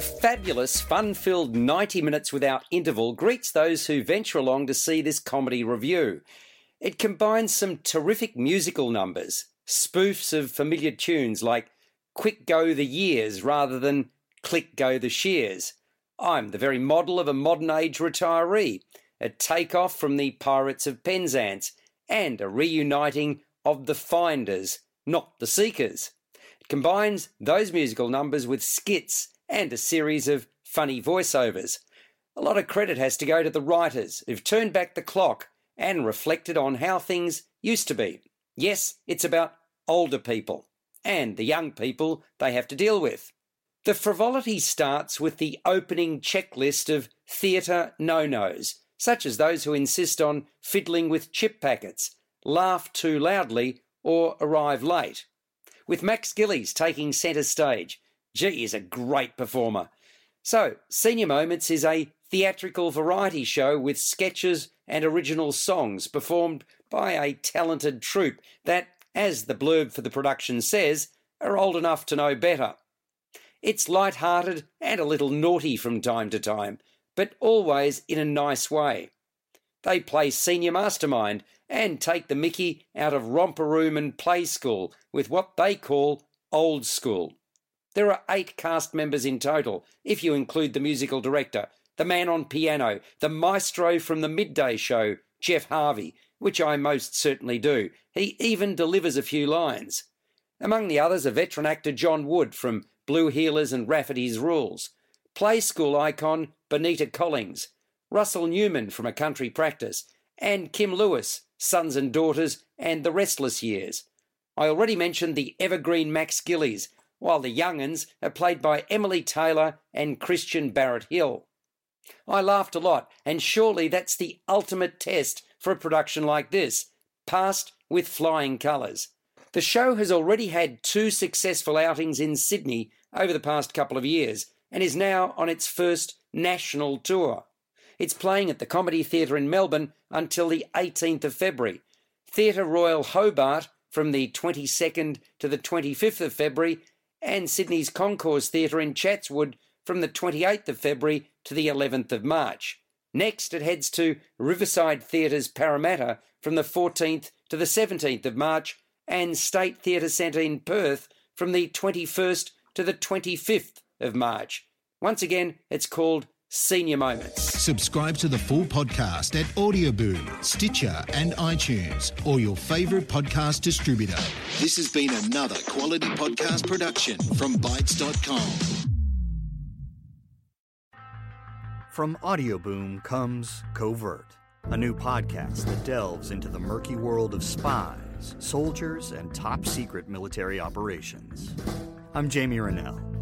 A fabulous, fun filled 90 minutes without interval greets those who venture along to see this comedy revue. It combines some terrific musical numbers, spoofs of familiar tunes like Quick Go the Years rather than Click Go the Shears. I'm the very model of a modern age retiree, a takeoff from the Pirates of Penzance, and a reuniting of the Finders, not the Seekers. It combines those musical numbers with skits and a series of funny voiceovers. A lot of credit has to go to the writers who've turned back the clock and reflected on how things used to be. Yes, it's about older people and the young people they have to deal with. The frivolity starts with the opening checklist of theatre no nos, such as those who insist on fiddling with chip packets, laugh too loudly, or arrive late. With Max Gillies taking centre stage, Gee, is a great performer. So, Senior Moments is a theatrical variety show with sketches and original songs performed by a talented troupe that, as the blurb for the production says, are old enough to know better. It's light-hearted and a little naughty from time to time, but always in a nice way. They play senior mastermind and take the mickey out of romper room and play school with what they call old school. There are eight cast members in total, if you include the musical director, the man on piano, the maestro from the midday show, Geoff Harvey, which I most certainly do. He even delivers a few lines. Among the others, a veteran actor John Wood from Blue Heelers and Rafferty's Rules, play school icon Benita Collings, Russell Newman from A Country Practice, and Kim Lewis, Sons and Daughters, and The Restless Years. I already mentioned the evergreen Max Gillies, while the young'uns are played by Emily Taylor and Christian Barrett Hill. I laughed a lot, and surely that's the ultimate test for a production like this, passed with flying colours. The show has already had two successful outings in Sydney over the past couple of years and is now on its first national tour. It's playing at the Comedy Theatre in Melbourne until the 18th of February, Theatre Royal Hobart from the 22nd to the 25th of February, and Sydney's Concourse Theatre in Chatswood from the 28th of February to the 11th of March. Next, it heads to Riverside Theatre's Parramatta from the 14th to the 17th of March and State Theatre Centre in Perth from the 21st to the 25th of March. Once again, it's called Senior Moments. Subscribe to the full podcast at Audioboom, Stitcher, and iTunes, or your favourite podcast distributor. This has been another quality podcast production from Bytes.com. From Audioboom comes Covert, a new podcast that delves into the murky world of spies, soldiers, and top secret military operations. I'm Jamie Rennell